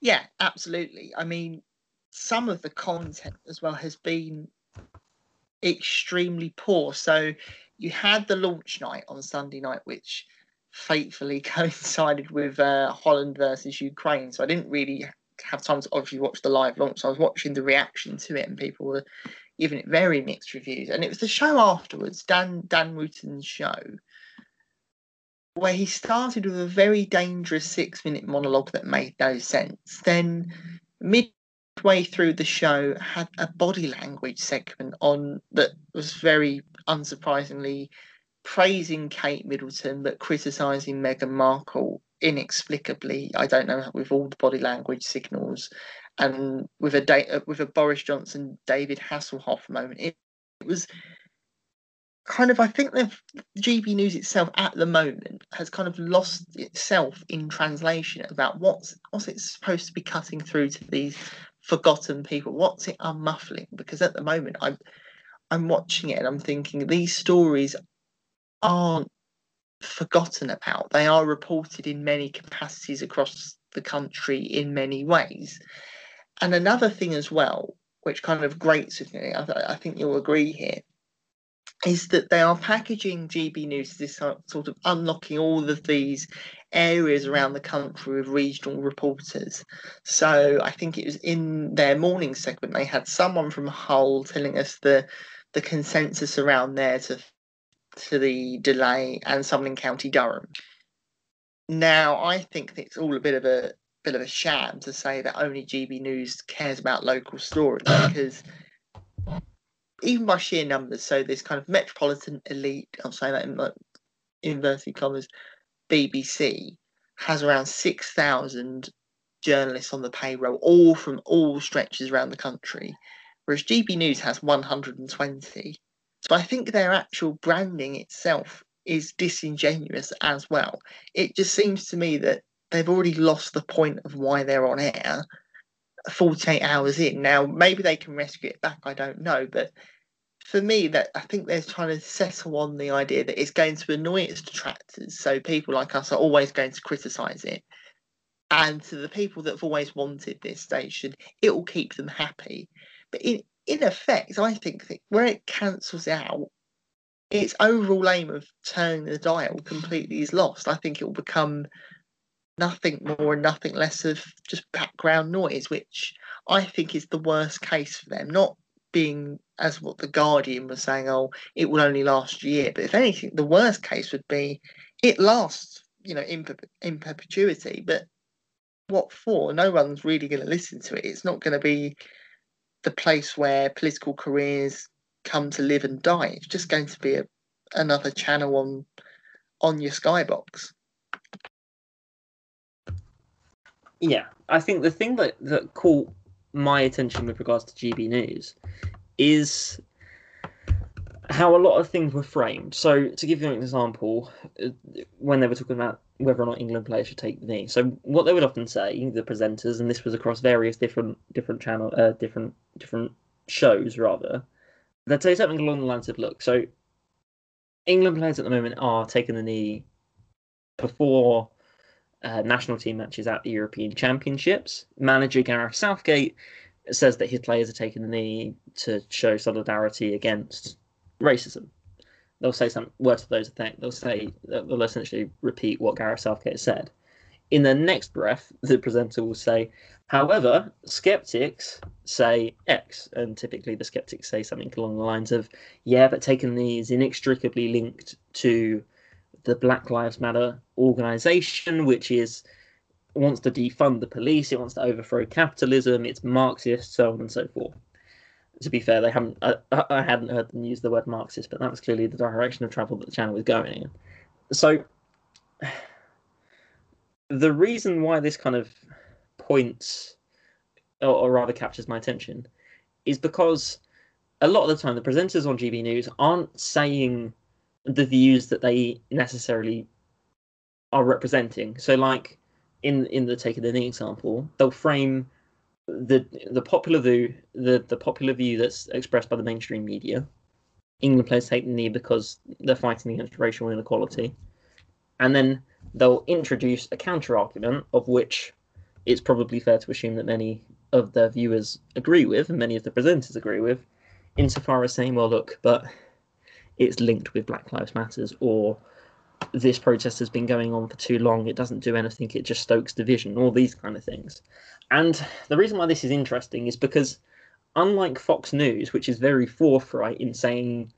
Yeah, absolutely. I mean, some of the content as well has been extremely poor. So you had the launch night on Sunday night, which fatefully coincided with uh, Holland versus Ukraine. So I didn't really have time to obviously watch the live launch. So I was watching the reaction to it, and people were giving it very mixed reviews. And it was the show afterwards, Dan Dan Wootton's show, where he started with a very dangerous six minute monologue that made no sense. Then midway through the show had a body language segment on that was very unsurprisingly praising Kate Middleton but criticizing Meghan Markle inexplicably. I don't know with all the body language signals and with a da- uh, with a Boris Johnson David Hasselhoff moment. It, it was kind of I think the GB News itself at the moment has kind of lost itself in translation about what's what's it supposed to be cutting through to these forgotten people. What's it unmuffling? Because at the moment I'm I'm watching it and I'm thinking these stories aren't forgotten about. They are reported in many capacities across the country in many ways. And another thing as well, which kind of grates with me, I, I think you'll agree here, is that they are packaging GB News as this sort of unlocking all of these areas around the country with regional reporters. So I think it was in their morning segment they had someone from Hull telling us the the consensus around there to to the delay and someone in County Durham. Now I think it's all a bit of a bit of a sham to say that only GB News cares about local stories because even by sheer numbers, so this kind of metropolitan elite, I'm saying that in like inverted commas, BBC has around 6,000 journalists on the payroll, all from all stretches around the country, whereas GB News has 120. So I think their actual branding itself is disingenuous as well. It just seems to me that they've already lost the point of why they're on air 48 hours in. Now, maybe they can rescue it back, I don't know. But for me, that I think they're trying to settle on the idea that it's going to annoy its detractors. So people like us are always going to criticise it. And to the people that have always wanted this station, it will keep them happy But in in effect, I think that where it cancels out, its overall aim of turning the dial completely is lost. I think it will become nothing more and nothing less of just background noise, which I think is the worst case for them. Not being as what the Guardian was saying, oh, it will only last a year. But if anything, the worst case would be it lasts, you know, in, in perpetuity. But what for? No one's really going to listen to it. It's not going to be the place where political careers come to live and die. It's just going to be a, another channel on on your skybox. Yeah, I think the thing that that caught my attention with regards to GB News is how a lot of things were framed. So, to give you an example, uh, when they were talking about whether or not England players should take the knee, so what they would often say, the presenters, and this was across various different different channel, uh, different different shows rather, they'd say something along the lines of, "Look, so England players at the moment are taking the knee before uh, national team matches at the European Championships. Manager Gareth Southgate says that his players are taking the knee to show solidarity against racism. They'll say some words to those effect. They'll say they'll essentially repeat what Gareth Southgate said. In the next breath, the presenter will say, however, skeptics say X, and typically the skeptics say something along the lines of, yeah, but taking the is inextricably linked to the Black Lives Matter organization, which is wants to defund the police, it wants to overthrow capitalism, it's Marxist, so on and so forth. To be fair, they haven't. I, I hadn't heard them use the word Marxist, but that was clearly the direction of travel that the channel was going in. So, the reason why this kind of points, or, or rather captures my attention, is because a lot of the time the presenters on GB News aren't saying the views that they necessarily are representing. So, like in in the take of the knee example, they'll frame the the popular view the the popular view that's expressed by the mainstream media. England players take the knee because they're fighting against racial inequality, and then they'll introduce a counter argument of which it's probably fair to assume that many of their viewers agree with and many of the presenters agree with, insofar as saying, well, look, but it's linked with Black Lives Matters or this protest has been going on for too long, it doesn't do anything, it just stokes division, all these kind of things. And the reason why this is interesting is because, unlike Fox News, which is very forthright in saying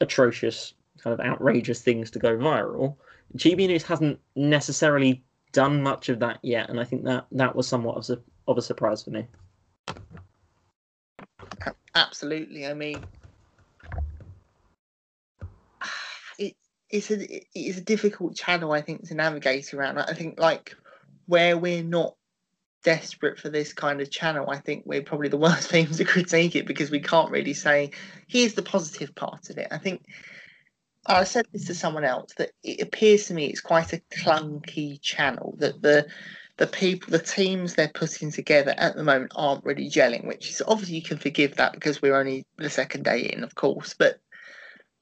atrocious, kind of outrageous things to go viral, GB News hasn't necessarily done much of that yet, and I think that that was somewhat of a, of a surprise for me. Absolutely. I mean, it's a it's a difficult channel I think to navigate around. I think like where we're not desperate for this kind of channel, I think we're probably the worst people to critique it because we can't really say here's the positive part of it. I think I said this to someone else that it appears to me it's quite a clunky channel that the the people the teams they're putting together at the moment aren't really gelling, which is obviously you can forgive that because we're only the second day in, of course, but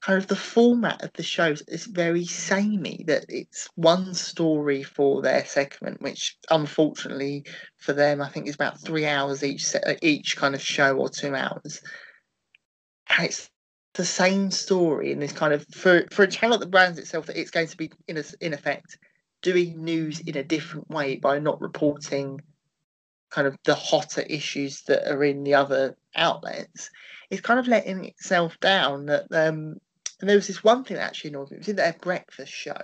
kind of the format of the shows is very samey that it's one story for their segment which unfortunately for them i think is about three hours each each kind of show or two hours. And it's the same story in this kind of for for a channel that brands itself that it's going to be in a, in effect doing news in a different way by not reporting kind of the hotter issues that are in the other outlets. It's kind of letting itself down that um, and there was this one thing that actually annoyed me. It was in their breakfast show.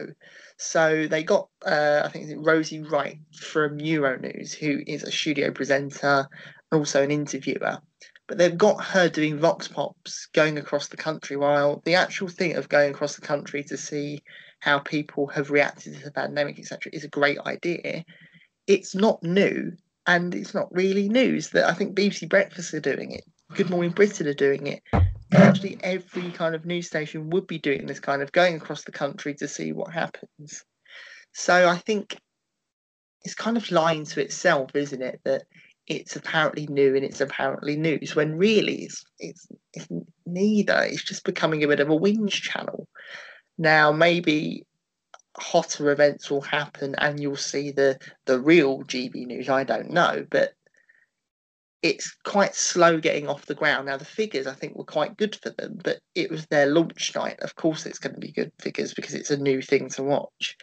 So they got, uh, I think Rosie Wright from Euronews, who is a studio presenter and also an interviewer. But they've got her doing Vox Pops going across the country, while the actual thing of going across the country to see how people have reacted to the pandemic, etc., is a great idea. It's not new, and it's not really news that I think BBC Breakfast are doing it. Good Morning Britain are doing it actually every kind of news station would be doing this kind of going across the country to see what happens. So I think it's kind of lying to itself, isn't it? That it's apparently new and it's apparently news when really it's, it's, it's neither. It's just becoming a bit of a whinge channel. Now maybe hotter events will happen and you'll see the the real GB news. I don't know, but it's quite slow getting off the ground. Now the figures I think were quite good for them, but it was their launch night. Of course, it's going to be good figures because it's a new thing to watch.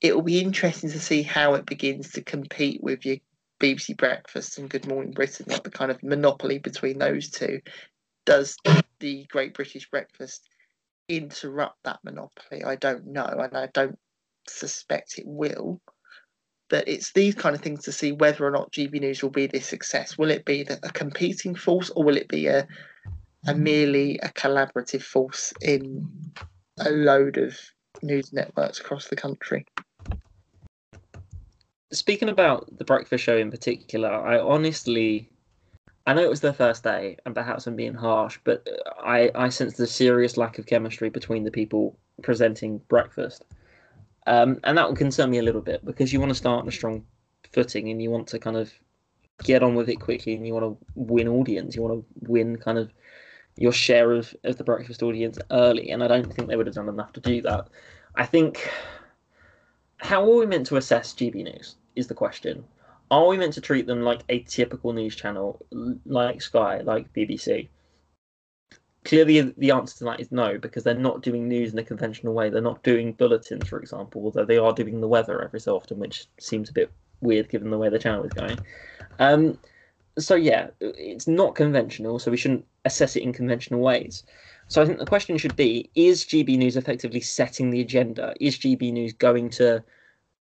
It will be interesting to see how it begins to compete with your BBC Breakfast and Good Morning Britain, like the kind of monopoly between those two. Does the Great British Breakfast interrupt that monopoly? I don't know, and I don't suspect it will. But it's these kind of things to see whether or not GB News will be this success. Will it be a competing force, or will it be a a merely a collaborative force in a load of news networks across the country? Speaking about the breakfast show in particular, I honestly I know it was their first day, and perhaps I'm being harsh, but I, I sense the serious lack of chemistry between the people presenting breakfast. Um, and that will concern me a little bit because you want to start on a strong footing and you want to kind of get on with it quickly and you want to win audience. You want to win kind of your share of, of the breakfast audience early. And I don't think they would have done enough to do that. I think how are we meant to assess GB News is the question. Are we meant to treat them like a typical news channel, like Sky, like BBC? Clearly, the answer to that is no, because they're not doing news in a conventional way. They're not doing bulletins, for example, although they are doing the weather every so often, which seems a bit weird given the way the channel is going. Um, so yeah, it's not conventional, so we shouldn't assess it in conventional ways. So I think the question should be: Is GB News effectively setting the agenda? Is GB News going to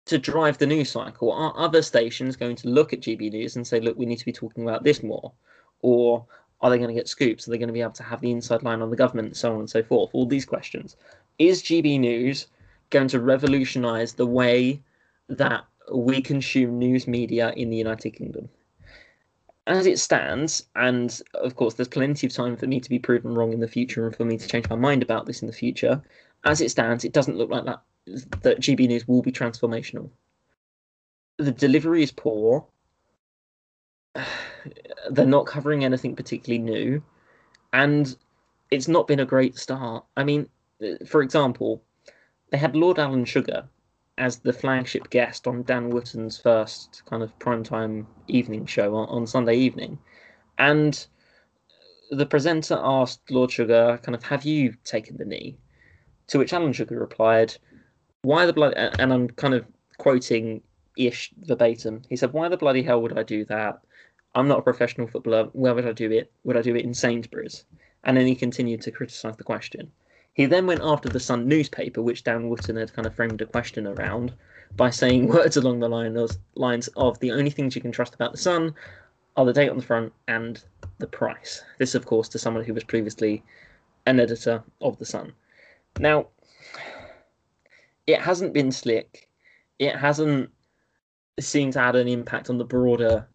to drive the news cycle? Are other stations going to look at GB News and say, "Look, we need to be talking about this more," or are they going to get scoops? Are they going to be able to have the inside line on the government, so on and so forth? All these questions. Is GB News going to revolutionise the way that we consume news media in the United Kingdom? As it stands, and of course, there's plenty of time for me to be proven wrong in the future and for me to change my mind about this in the future. As it stands, it doesn't look like that that GB News will be transformational. The delivery is poor they're not covering anything particularly new, and it's not been a great start. I mean, for example, they had Lord Alan Sugar as the flagship guest on Dan Wootton's first kind of primetime evening show on, on Sunday evening, and the presenter asked Lord Sugar, kind of, have you taken the knee? To which Alan Sugar replied, why the blood, and I'm kind of quoting ish verbatim. He said, why the bloody hell would I do that? I'm not a professional footballer. Where would I do it? Would I do it in Sainsbury's? And then he continued to criticise the question. He then went after the Sun newspaper, which Dan Wootton had kind of framed a question around, by saying words along the lines of the only things you can trust about the Sun are the date on the front and the price. This, of course, to someone who was previously an editor of the Sun. Now, it hasn't been slick. It hasn't seemed to have an impact on the broader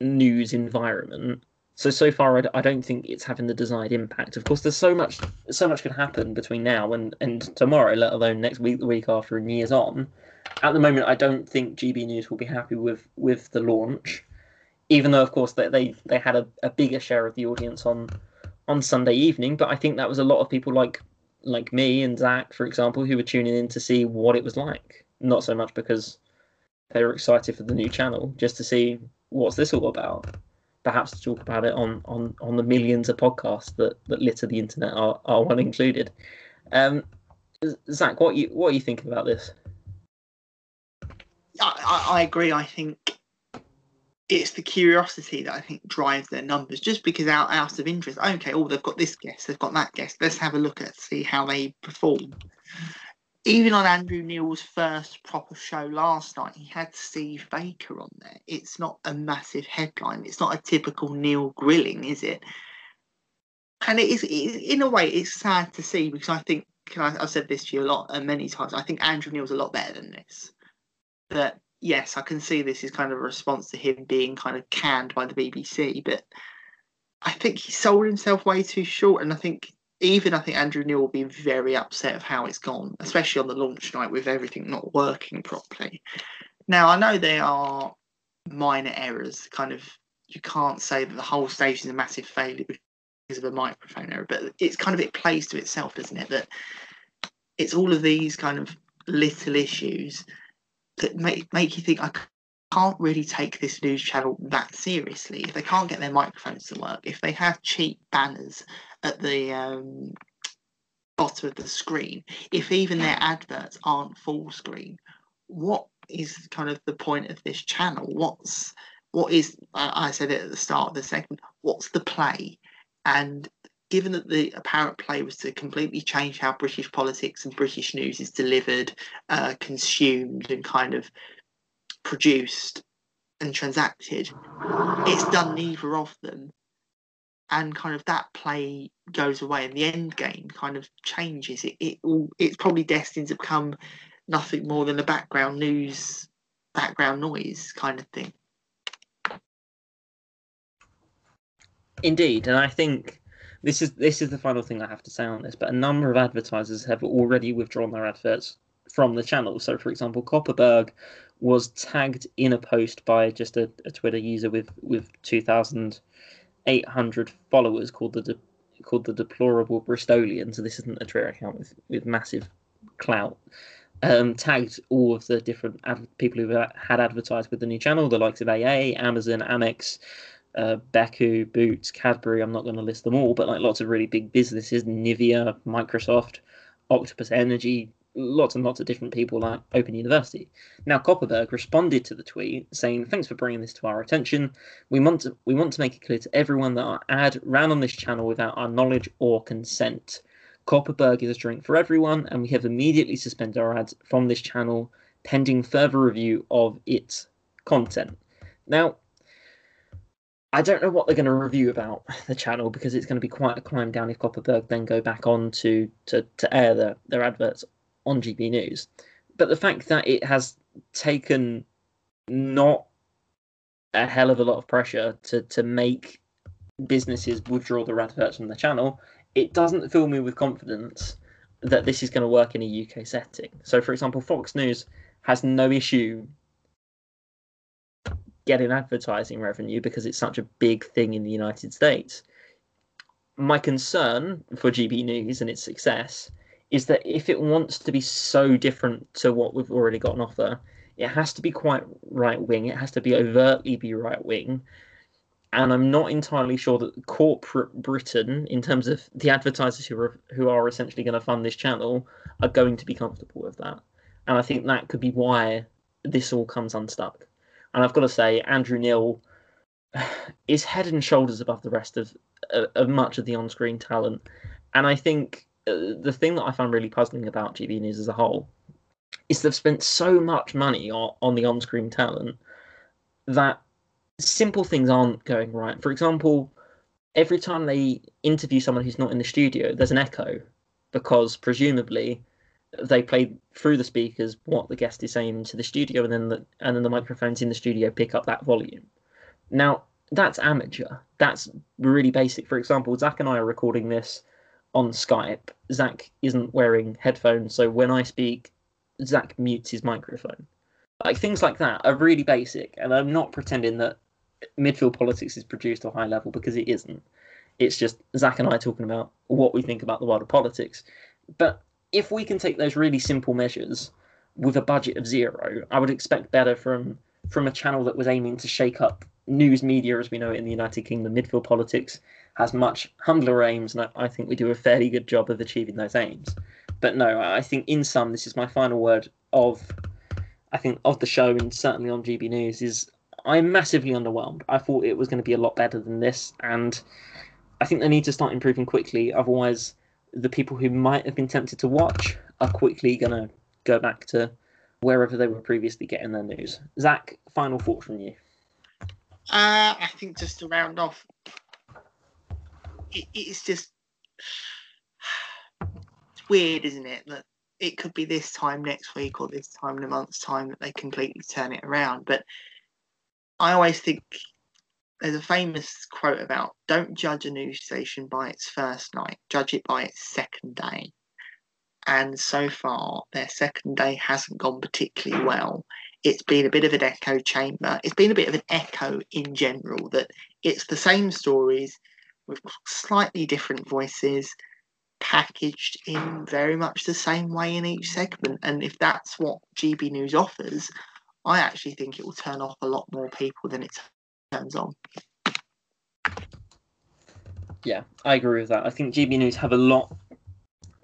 news environment. So so far, I, I don't think it's having the desired impact. Of course, there's so much so much can happen between now and and tomorrow, let alone next week, the week after, and years on. At the moment, I don't think GB News will be happy with with the launch, even though, of course, they they, they had a, a bigger share of the audience on on Sunday evening. But I think that was a lot of people like like me and Zach, for example, who were tuning in to see what it was like. Not so much because they were excited for the new channel, just to see what's this all about? Perhaps to talk about it on on on the millions of podcasts that that litter the internet are are one included. Um, Zach, what you what are you thinking about this? I, I agree. I think it's the curiosity that I think drives their numbers. Just because out out of interest, okay, oh they've got this guest, they've got that guest. Let's have a look at see how they perform even on Andrew Neil's first proper show last night, he had Steve Baker on there. It's not a massive headline. It's not a typical Neil grilling, is it? And it is, in a way, it's sad to see because I think I, have said this to you a lot and many times. I think Andrew Neil's a lot better than this. That yes, I can see this is kind of a response to him being kind of canned by the BBC, but I think he sold himself way too short. And I think even I think Andrew Neil will be very upset of how it's gone, especially on the launch night with everything not working properly. Now I know there are minor errors, kind of you can't say that the whole station is a massive failure because of a microphone error, but it's kind of it plays to itself, doesn't it? That it's all of these kind of little issues that make make you think I can't really take this news channel that seriously. If they can't get their microphones to work, if they have cheap banners at the um, bottom of the screen, if even their adverts aren't full screen, what is kind of the point of this channel? What's what is I said it at the start of the segment. What's the play? And given that the apparent play was to completely change how British politics and British news is delivered, uh, consumed, and kind of produced and transacted, it's done neither of them. And kind of that play goes away, and the end game kind of changes. It, it it's probably destined to become nothing more than a background news, background noise kind of thing. Indeed, and I think this is this is the final thing I have to say on this. But a number of advertisers have already withdrawn their adverts from the channel. So, for example, Kopparberg was tagged in a post by just a, a Twitter user with with two thousand eight hundred followers called the de, called the deplorable Bristolian. So this isn't a Twitter account with with massive clout. Um, tagged all of the different ad- people who had advertised with the new channel, the likes of AA, Amazon, Amex, uh, Beko, Boots, Cadbury. I'm not going to list them all, but like lots of really big businesses, Nivea, Microsoft, Octopus Energy, lots and lots of different people like Open University. Now Kopparberg responded to the tweet saying, "Thanks for bringing this to our attention. We want to we want to make it clear to everyone that our ad ran on this channel without our knowledge or consent. Kopparberg is a drink for everyone, and we have immediately suspended our ads from this channel pending further review of its content." Now, I don't know what they're going to review about the channel because it's going to be quite a climb down if Kopparberg then go back on to to, to air their, their adverts on GB News. But the fact that it has taken not a hell of a lot of pressure to to make businesses withdraw their adverts from the channel, it doesn't fill me with confidence that this is going to work in a UK setting. So, for example, Fox News has no issue getting advertising revenue because it's such a big thing in the United States. My concern for GB News and its success is that if it wants to be so different to what we've already got on offer, it has to be quite right wing. It has to be overtly be right wing. And I'm not entirely sure that corporate Britain, in terms of the advertisers who are who are essentially going to fund this channel, are going to be comfortable with that. And I think that could be why this all comes unstuck. And I've got to say, Andrew Neil is head and shoulders above the rest of of much of the on-screen talent. And I think uh, the thing that I find really puzzling about GB News as a whole is they've spent so much money on, on the on-screen talent that simple things aren't going right. For example, every time they interview someone who's not in the studio, there's an echo because presumably they play through the speakers what the guest is saying to the studio, and then the and then the microphones in the studio pick up that volume. Now that's amateur. That's really basic. For example, Zach and I are recording this on Skype. Zach isn't wearing headphones, so when I speak, Zach mutes his microphone. Like things like that are really basic, and I'm not pretending that midfield politics is produced to a high level because it isn't. It's just Zach and I talking about what we think about the world of politics. But if we can take those really simple measures with a budget of zero, I would expect better from from a channel that was aiming to shake up news media as we know it in the United Kingdom. Midfield politics has much humbler aims, and I, I think we do a fairly good job of achieving those aims. But no, I think in sum, this is my final word of I think of the show and certainly on GB News is I'm massively underwhelmed. I thought it was going to be a lot better than this, and I think they need to start improving quickly. Otherwise, the people who might have been tempted to watch are quickly going to go back to wherever they were previously getting their news. Zach, final thought from you. Uh, I think just to round off, it, it's just it's weird, isn't it? That it could be this time next week or this time in a month's time that they completely turn it around. But I always think there's a famous quote about don't judge a news station by its first night, judge it by its second day. And so far, their second day hasn't gone particularly well. It's been a bit of an echo chamber. It's been a bit of an echo in general that it's the same stories with slightly different voices packaged in very much the same way in each segment. And if that's what GB News offers, I actually think it will turn off a lot more people than it turns on. Yeah, I agree with that. I think GB News have a lot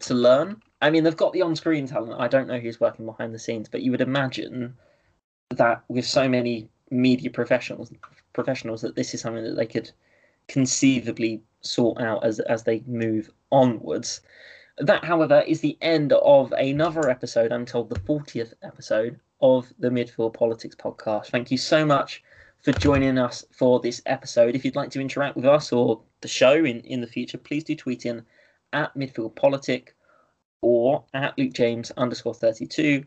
to learn. I mean, they've got the on-screen talent. I don't know who's working behind the scenes, but you would imagine that with so many media professionals, professionals, that this is something that they could conceivably sort out as as they move onwards. That, however, is the end of another episode. I'm the 40th episode of the Midfield Politics podcast. Thank you so much for joining us for this episode. If you'd like to interact with us or the show in, in the future, please do tweet in at Midfield Politic or at Luke James underscore 32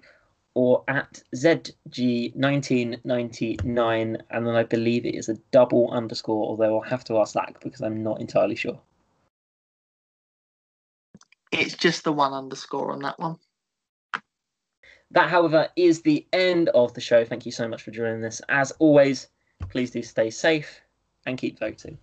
or at ZG1999. And then I believe it is a double underscore, although I'll have to ask that because I'm not entirely sure. It's just the one underscore on that one. That, however, is the end of the show. Thank you so much for joining us. As always, please do stay safe and keep voting.